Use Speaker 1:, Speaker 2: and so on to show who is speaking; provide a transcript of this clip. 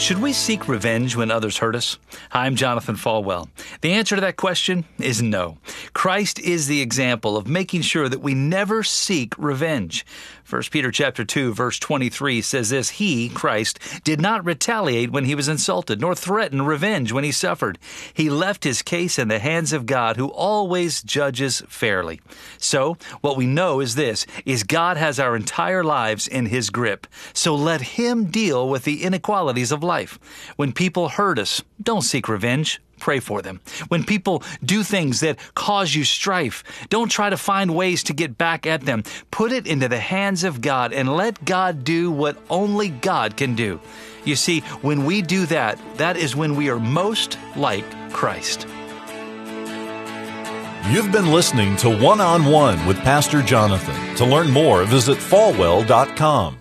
Speaker 1: Should we seek revenge when others hurt us? I'm Jonathan Falwell. The answer to that question is no. Christ is the example of making sure that we never seek revenge. 1 Peter chapter 2 verse 23 says this, He, Christ, did not retaliate when he was insulted, nor threaten revenge when he suffered. He left his case in the hands of God, who always judges fairly. So, what we know is this, is God has our entire lives in his grip. So let him deal with the inequalities of life. When people hurt us, don't seek revenge pray for them. When people do things that cause you strife, don't try to find ways to get back at them. Put it into the hands of God and let God do what only God can do. You see, when we do that, that is when we are most like Christ.
Speaker 2: You've been listening to One on One with Pastor Jonathan. To learn more, visit falwell.com.